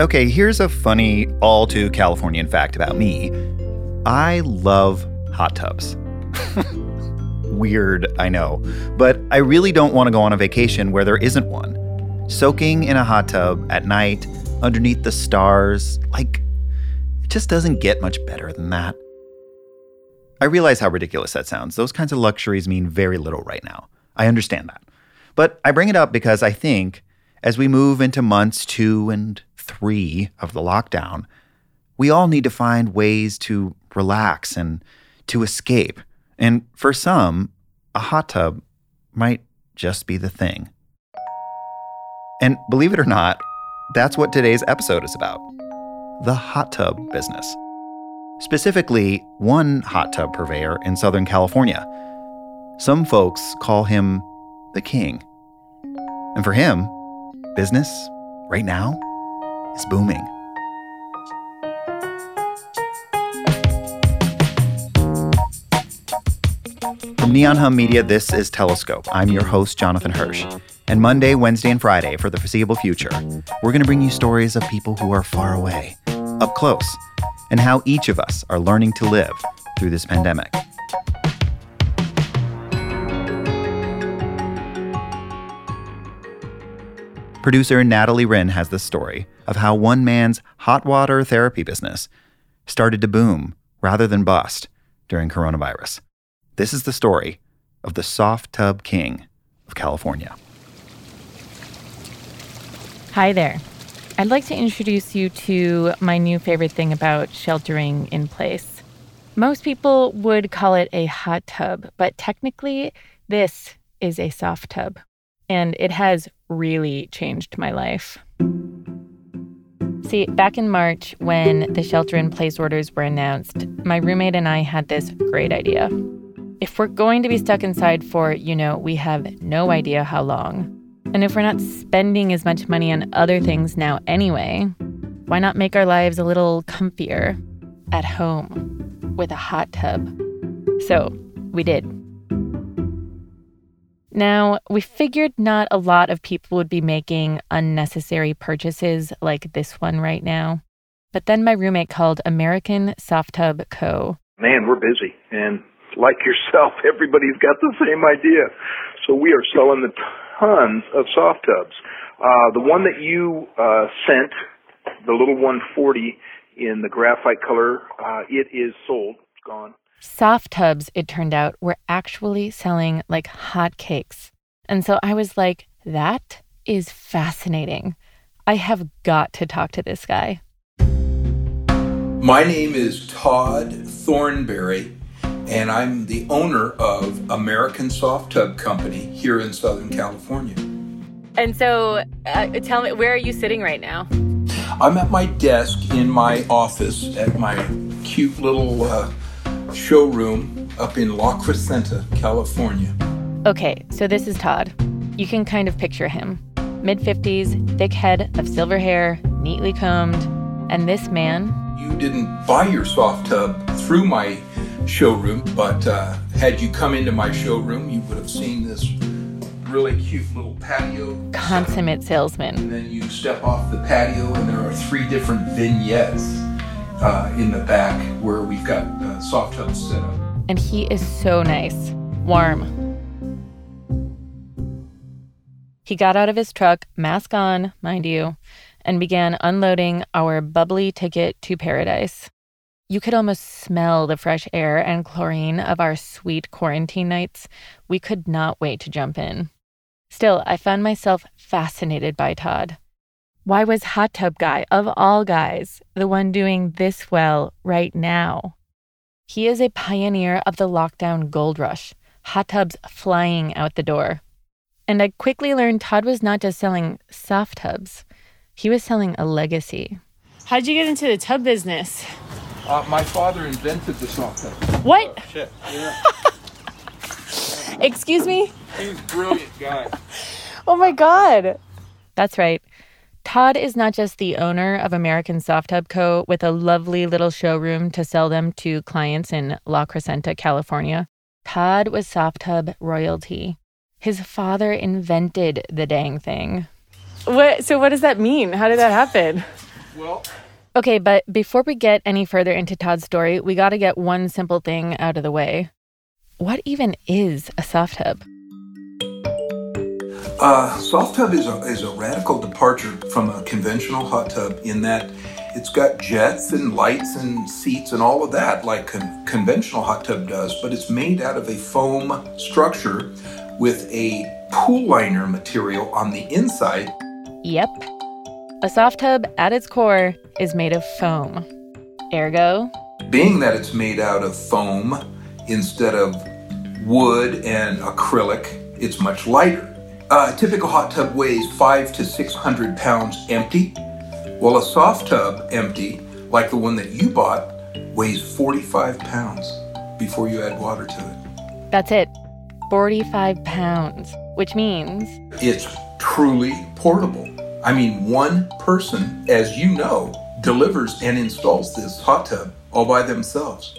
Okay, here's a funny, all too Californian fact about me I love hot tubs. Weird, I know, but I really don't want to go on a vacation where there isn't one. Soaking in a hot tub at night, underneath the stars, like, it just doesn't get much better than that. I realize how ridiculous that sounds. Those kinds of luxuries mean very little right now. I understand that. But I bring it up because I think as we move into months two and three of the lockdown, we all need to find ways to relax and to escape. And for some, a hot tub might just be the thing. And believe it or not, that's what today's episode is about the hot tub business. Specifically, one hot tub purveyor in Southern California. Some folks call him the king. And for him, business right now is booming. From Neon Hum Media, this is Telescope. I'm your host, Jonathan Hirsch. And Monday, Wednesday, and Friday for the foreseeable future, we're going to bring you stories of people who are far away, up close, and how each of us are learning to live through this pandemic. Producer Natalie Rinn has this story of how one man's hot water therapy business started to boom rather than bust during coronavirus. This is the story of the soft tub king of California. Hi there. I'd like to introduce you to my new favorite thing about sheltering in place. Most people would call it a hot tub, but technically, this is a soft tub and it has really changed my life. See, back in March, when the shelter in place orders were announced, my roommate and I had this great idea. If we're going to be stuck inside for, you know, we have no idea how long, and if we're not spending as much money on other things now anyway, why not make our lives a little comfier at home with a hot tub? So we did. Now, we figured not a lot of people would be making unnecessary purchases like this one right now. But then my roommate called American Soft Tub Co. Man, we're busy. And like yourself, everybody's got the same idea. So we are selling the tons of soft tubs. Uh, the one that you uh, sent, the little 140 in the graphite color, uh, it is sold. It's gone. Soft tubs, it turned out, were actually selling like hotcakes. And so I was like, that is fascinating. I have got to talk to this guy. My name is Todd Thornbury, and I'm the owner of American Soft Tub Company here in Southern California. And so, uh, tell me, where are you sitting right now? I'm at my desk in my office at my cute little uh, showroom up in La Crescenta, California. Okay, so this is Todd. You can kind of picture him. Mid 50s, thick head of silver hair, neatly combed. And this man. You didn't buy your soft tub through my showroom, but uh, had you come into my showroom, you would have seen this really cute little patio. Consummate salesman. And then you step off the patio, and there are three different vignettes uh, in the back where we've got uh, soft tubs set up. And he is so nice, warm. He got out of his truck, mask on, mind you, and began unloading our bubbly ticket to paradise. You could almost smell the fresh air and chlorine of our sweet quarantine nights. We could not wait to jump in. Still, I found myself fascinated by Todd. Why was Hot Tub Guy, of all guys, the one doing this well right now? He is a pioneer of the lockdown gold rush, hot tubs flying out the door. And I quickly learned Todd was not just selling soft tubs, he was selling a legacy. How'd you get into the tub business? Uh, my father invented the soft tub. What? Oh, shit. Yeah. Excuse me? He's a brilliant guy. Oh my God. That's right. Todd is not just the owner of American Soft Tub Co. with a lovely little showroom to sell them to clients in La Crescenta, California. Todd was soft tub royalty. His father invented the dang thing. What? So what does that mean? How did that happen? Well, Okay, but before we get any further into Todd's story, we got to get one simple thing out of the way. What even is a soft tub? Uh, soft tub is a, is a radical departure from a conventional hot tub in that it's got jets and lights and seats and all of that like con- conventional hot tub does, but it's made out of a foam structure with a pool liner material on the inside. Yep. A soft tub at its core is made of foam. Ergo, Being that it's made out of foam instead of wood and acrylic, it's much lighter. Uh, a typical hot tub weighs five to six hundred pounds empty, while a soft tub empty, like the one that you bought, weighs 45 pounds before you add water to it. that's it. 45 pounds, which means It's truly portable. I mean, one person, as you know, delivers and installs this hot tub all by themselves.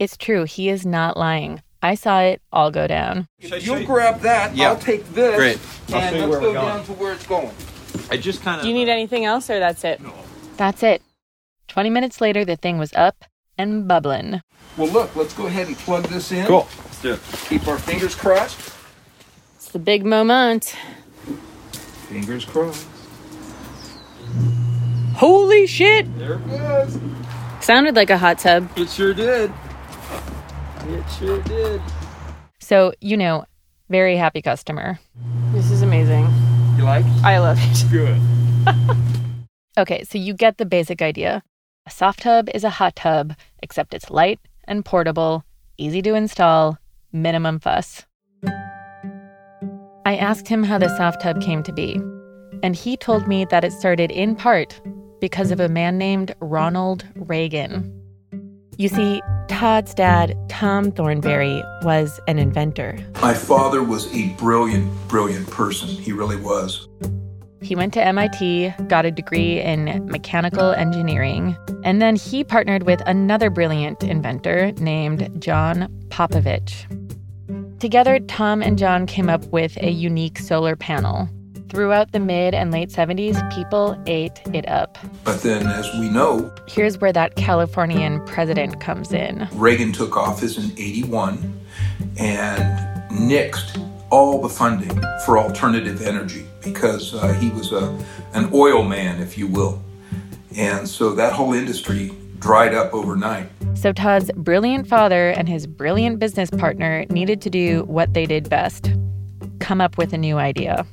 it's true. He is not lying. I saw it all go down. You'll grab that. Yeah. I'll take this. Great. I'll And let's go going. down to where it's going. I just kind of. Do you need anything else or that's it? No. That's it. 20 minutes later, the thing was up and bubbling. Well, look, let's go ahead and plug this in. Cool. Let's do it. Keep our fingers crossed. It's the big moment. Fingers crossed. Holy shit! There it goes. Sounded like a hot tub. It sure did. It sure did. So, you know, very happy customer. This is amazing. You like? I love it. Good. Okay, so you get the basic idea. A soft tub is a hot tub, except it's light and portable, easy to install, minimum fuss. I asked him how the soft tub came to be, and he told me that it started in part because of a man named Ronald Reagan. You see, Todd's dad, Tom Thornbury, was an inventor. My father was a brilliant, brilliant person. He really was. He went to MIT, got a degree in mechanical engineering, and then he partnered with another brilliant inventor named John Popovich. Together, Tom and John came up with a unique solar panel. Throughout the mid and late 70s, people ate it up. But then, as we know, Here's where that Californian president comes in. Reagan took office in 81 and nixed all the funding for alternative energy because uh, he was a, an oil man, if you will. And so that whole industry dried up overnight. So Todd's brilliant father and his brilliant business partner needed to do what they did best come up with a new idea.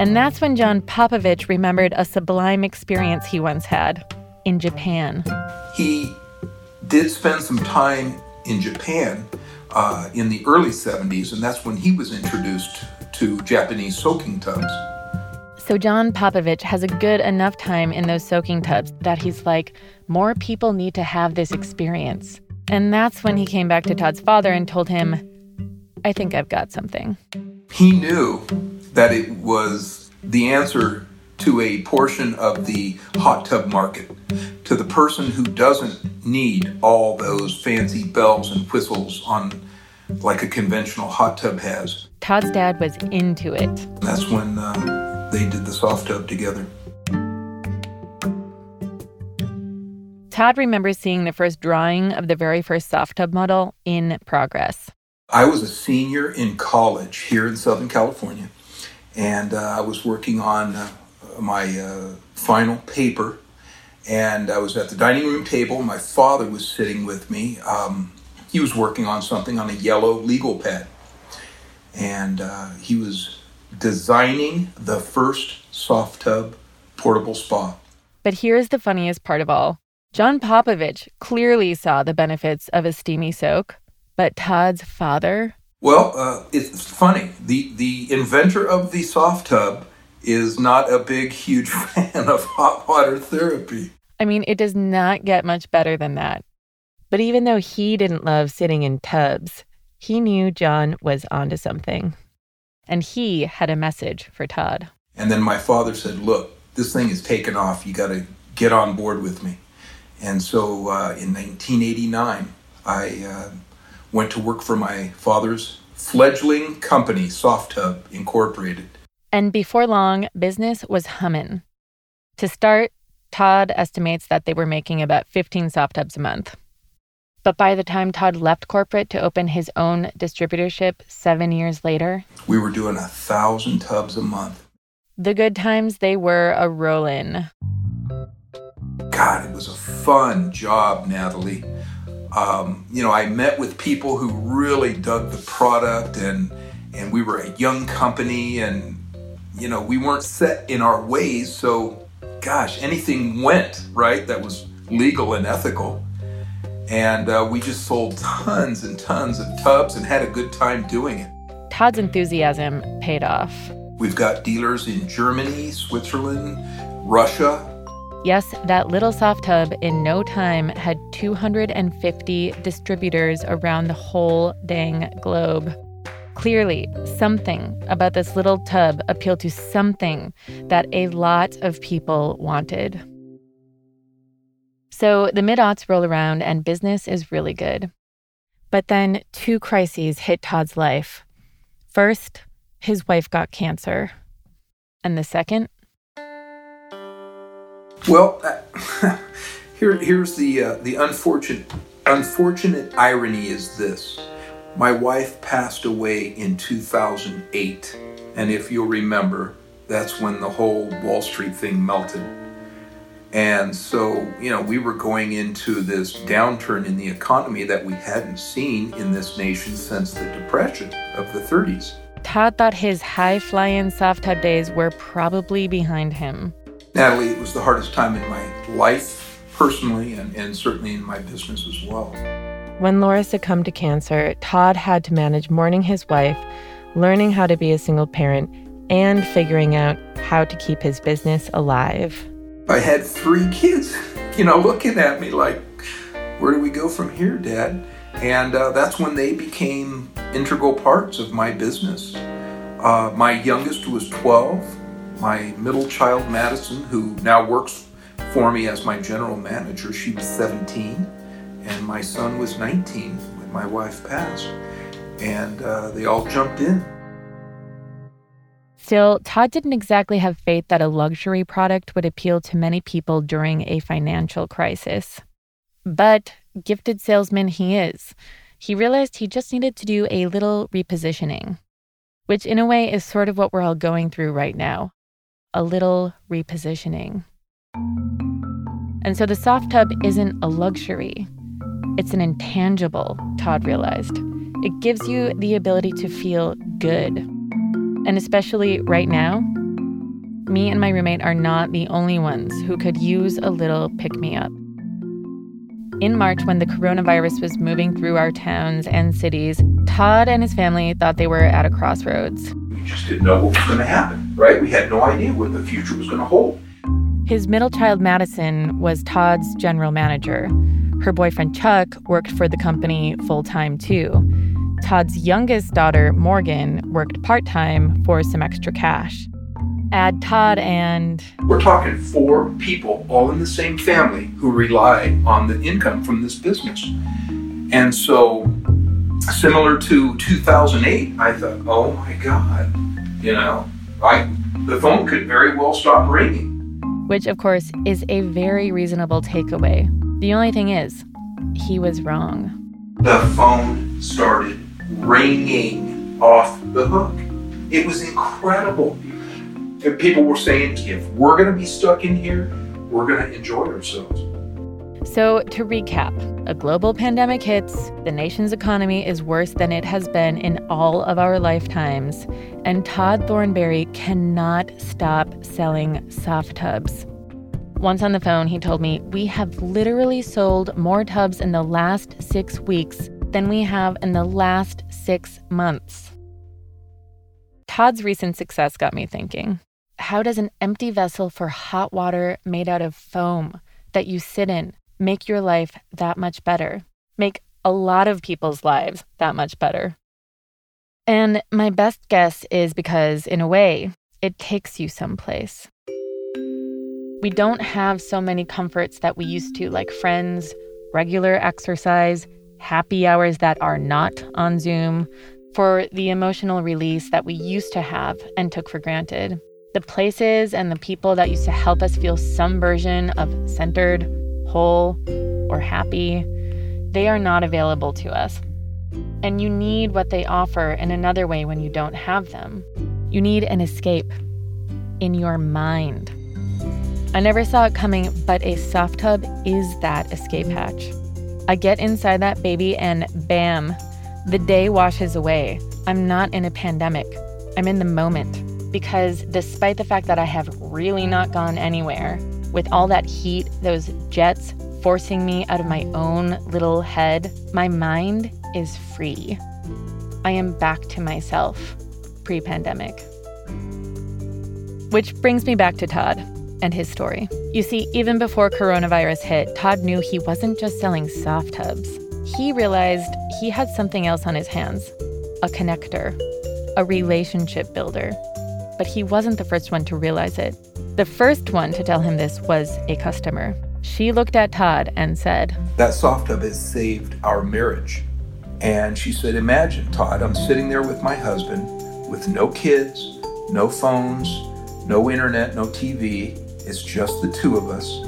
And that's when John Popovich remembered a sublime experience he once had in Japan. He did spend some time in Japan uh, in the early 70s, and that's when he was introduced to Japanese soaking tubs. So John Popovich has a good enough time in those soaking tubs that he's like, more people need to have this experience. And that's when he came back to Todd's father and told him, I think I've got something. He knew that it was the answer to a portion of the hot tub market, to the person who doesn't need all those fancy bells and whistles on like a conventional hot tub has. Todd's dad was into it. That's when uh, they did the soft tub together. Todd remembers seeing the first drawing of the very first soft tub model in progress. I was a senior in college here in Southern California, and uh, I was working on uh, my uh, final paper. And I was at the dining room table. My father was sitting with me. Um, he was working on something on a yellow legal pad, and uh, he was designing the first soft tub portable spa. But here's the funniest part of all John Popovich clearly saw the benefits of a steamy soak, but Todd's father, Well, uh, it's funny. The the inventor of the soft tub is not a big, huge fan of hot water therapy. I mean, it does not get much better than that. But even though he didn't love sitting in tubs, he knew John was onto something. And he had a message for Todd. And then my father said, "Look, this thing is taken off. You got to get on board with me." And so, uh, in 1989, I uh, went to work for my father's fledgling company, Soft Tub Incorporated. And before long, business was hummin'. To start, Todd estimates that they were making about 15 soft tubs a month. But by the time Todd left corporate to open his own distributorship seven years later, We were doing a thousand tubs a month. the good times they were a rollin'. God, it was a fun job, Natalie. Um, you know, I met with people who really dug the product, and and we were a young company, and you know, we weren't set in our ways. So, gosh, anything went right that was legal and ethical, and uh, we just sold tons and tons of tubs and had a good time doing it. Todd's enthusiasm paid off. We've got dealers in Germany, Switzerland, Russia, Yes, that little soft tub in no time had 250 distributors around the whole dang globe. Clearly, something about this little tub appealed to something that a lot of people wanted. So the mid aughts roll around and business is really good. But then two crises hit Todd's life. First, his wife got cancer. And the second, Well, uh, here, here's the uh, the unfortunate unfortunate irony is this: my wife passed away in 2008, and if you'll remember, that's when the whole Wall Street thing melted. And so, you know, we were going into this downturn in the economy that we hadn't seen in this nation since the Depression of the 30s. Todd thought his high flying soft tub days were probably behind him. Natalie, it was the hardest time in my life, personally, and, and certainly in my business as well. When Laura succumbed to cancer, Todd had to manage mourning his wife, learning how to be a single parent, and figuring out how to keep his business alive. I had three kids, you know, looking at me like, where do we go from here, Dad? And uh, that's when they became integral parts of my business. Uh, my youngest was 12. My middle child, Madison, who now works for me as my general manager, she was 17. And my son was 19 when my wife passed. And uh, they all jumped in. Still, Todd didn't exactly have faith that a luxury product would appeal to many people during a financial crisis. But, gifted salesman he is, he realized he just needed to do a little repositioning, which in a way is sort of what we're all going through right now a little repositioning. And so the soft tub isn't a luxury, it's an intangible, Todd realized. It gives you the ability to feel good. And especially right now, me and my roommate are not the only ones who could use a little pick me up. In March, when the coronavirus was moving through our towns and cities, Todd and his family thought they were at a crossroads. We just didn't know what was going to happen, right? We had no idea what the future was going to hold. His middle child, Madison, was Todd's general manager. Her boyfriend, Chuck, worked for the company full time too. Todd's youngest daughter, Morgan, worked part time for some extra cash. Add Todd and We're talking four people, all in the same family, who rely on the income from this business. And so, similar to 2008, I thought, oh my God, you know, I, the phone could very well stop ringing. which of course is a very reasonable takeaway. The only thing is, he was wrong. The phone started ringing off the hook. It was incredible. And people were saying, if we're going to be stuck in here, we're going to enjoy ourselves. So, to recap, a global pandemic hits, the nation's economy is worse than it has been in all of our lifetimes, and Todd Thornbury cannot stop selling soft tubs. Once on the phone, he told me, We have literally sold more tubs in the last six weeks than we have in the last six months. Todd's recent success got me thinking how does an empty vessel for hot water made out of foam that you sit in make your life that much better? Make a lot of people's lives that much better. And my best guess is because, in a way, it takes you someplace. We don't have so many comforts that we used to, like friends, regular exercise, happy hours that are not on Zoom, for the emotional release that we used to have and took for granted. The places and the people that used to help us feel some version of centered, whole, or happy, they are not available to us. And you need what they offer in another way when you don't have them. You need an escape in your mind. I never saw it coming, but a soft tub is that escape hatch. I get inside that baby and bam, the day washes away. I'm not in a pandemic. I'm in the moment. Because despite the fact that I have really not gone anywhere, with all that heat, those jets forcing me out of my own little head, my mind is free. I am back to myself pre pandemic. Which brings me back to Todd and his story. You see, even before coronavirus hit, Todd knew he wasn't just selling soft tubs. He realized he had something else on his hands a connector, a relationship builder. But he wasn't the first one to realize it. The first one to tell him this was a customer. She looked at Todd and said, That soft tub has saved our marriage. And she said, Imagine, Todd, I'm sitting there with my husband with no kids, no phones, no internet, no TV. It's just the two of us.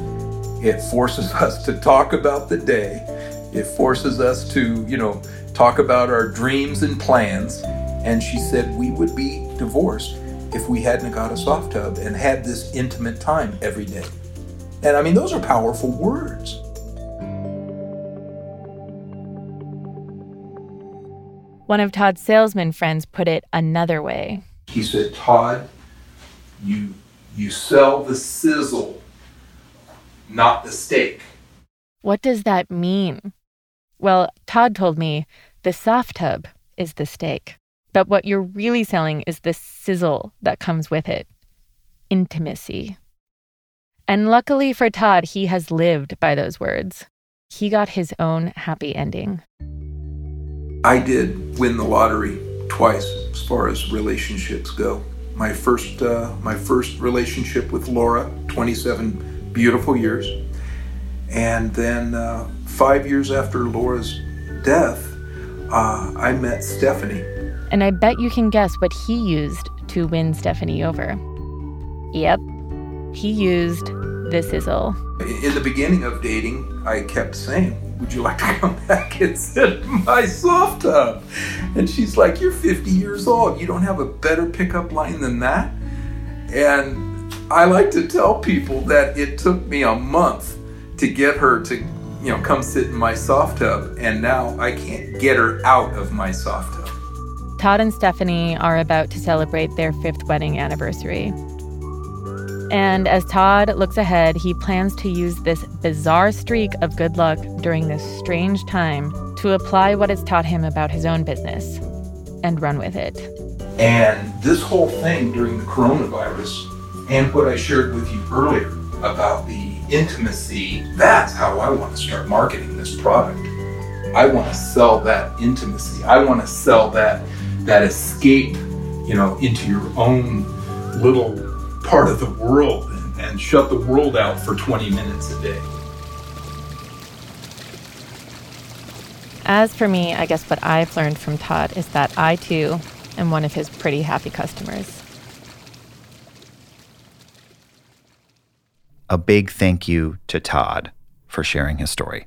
It forces us to talk about the day. It forces us to, you know, talk about our dreams and plans. And she said we would be divorced if we hadn't got a soft tub and had this intimate time every day. And I mean, those are powerful words. One of Todd's salesman friends put it another way. He said, Todd, you you sell the sizzle, not the steak. What does that mean? Well, Todd told me the soft tub is the steak, but what you're really selling is the sizzle that comes with it intimacy. And luckily for Todd, he has lived by those words. He got his own happy ending. I did win the lottery twice as far as relationships go. My first, uh, my first relationship with Laura, 27 beautiful years, and then uh, five years after Laura's death, uh, I met Stephanie. And I bet you can guess what he used to win Stephanie over. Yep, he used the sizzle. In the beginning of dating, I kept saying, Would you like to come back and sit in my soft tub? And she's like, You're 50 years old. You don't have a better pickup line than that? And I like to tell people that it took me a month to get her to, you know, come sit in my soft tub. And now I can't get her out of my soft tub. Todd and Stephanie are about to celebrate their fifth wedding anniversary. And as Todd looks ahead, he plans to use this bizarre streak of good luck during this strange time to apply what it's taught him about his own business and run with it. And this whole thing during the coronavirus and what I shared with you earlier about the intimacy, that's how I want to start marketing this product. I want to sell that intimacy. I want to sell that that escape, you know, into your own little part of the world and, and shut the world out for 20 minutes a day. As for me, I guess what I've learned from Todd is that I too am one of his pretty happy customers. A big thank you to Todd for sharing his story.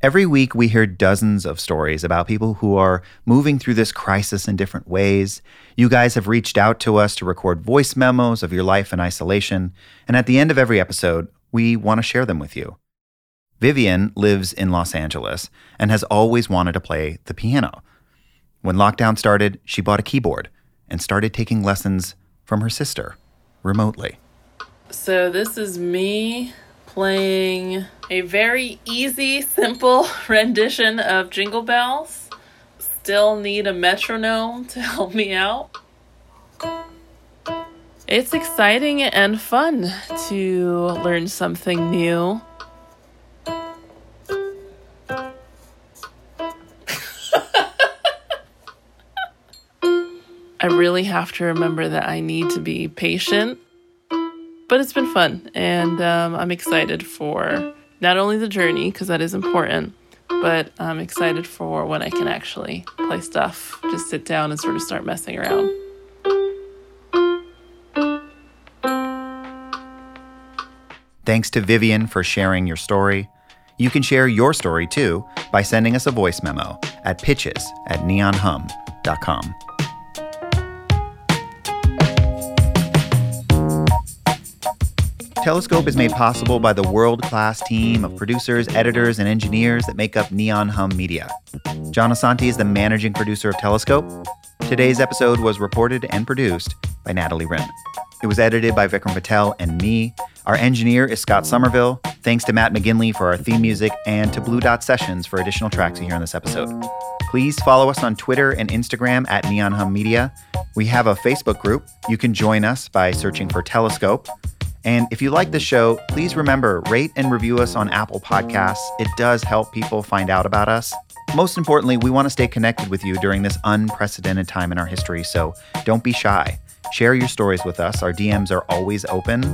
Every week, we hear dozens of stories about people who are moving through this crisis in different ways. You guys have reached out to us to record voice memos of your life in isolation. And at the end of every episode, we want to share them with you. Vivian lives in Los Angeles and has always wanted to play the piano. When lockdown started, she bought a keyboard and started taking lessons from her sister remotely. So this is me playing a very easy, simple rendition of Jingle Bells. Still need a metronome to help me out. It's exciting and fun to learn something new. I really have to remember that I need to be patient. But it's been fun, and um, I'm excited for not only the journey, because that is important, but I'm excited for when I can actually play stuff. Just sit down and sort of start messing around. Thanks to Vivian for sharing your story. You can share your story too by sending us a voice memo at pitches at neonhum.com. Telescope is made possible by the world class team of producers, editors, and engineers that make up Neon Hum Media. John Asante is the managing producer of Telescope. Today's episode was reported and produced by Natalie Rinn. It was edited by Vikram Patel and me. Our engineer is Scott Somerville. Thanks to Matt McGinley for our theme music and to Blue Dot Sessions for additional tracks you hear in this episode. Please follow us on Twitter and Instagram at Neon Hum Media. We have a Facebook group. You can join us by searching for Telescope. And if you like the show, please remember rate and review us on Apple Podcasts. It does help people find out about us. Most importantly, we want to stay connected with you during this unprecedented time in our history, so don't be shy. Share your stories with us. Our DMs are always open.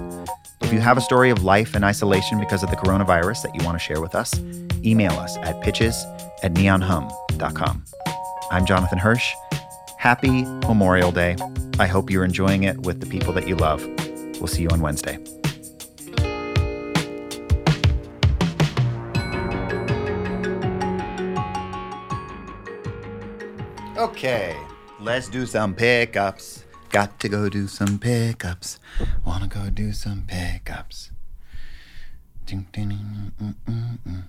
If you have a story of life in isolation because of the coronavirus that you want to share with us, email us at pitches at neonhum.com. I'm Jonathan Hirsch. Happy Memorial Day. I hope you're enjoying it with the people that you love. We'll see you on Wednesday. Okay, let's do some pickups. Got to go do some pickups. Wanna go do some pickups. Ding, ding, ding, mm, mm, mm.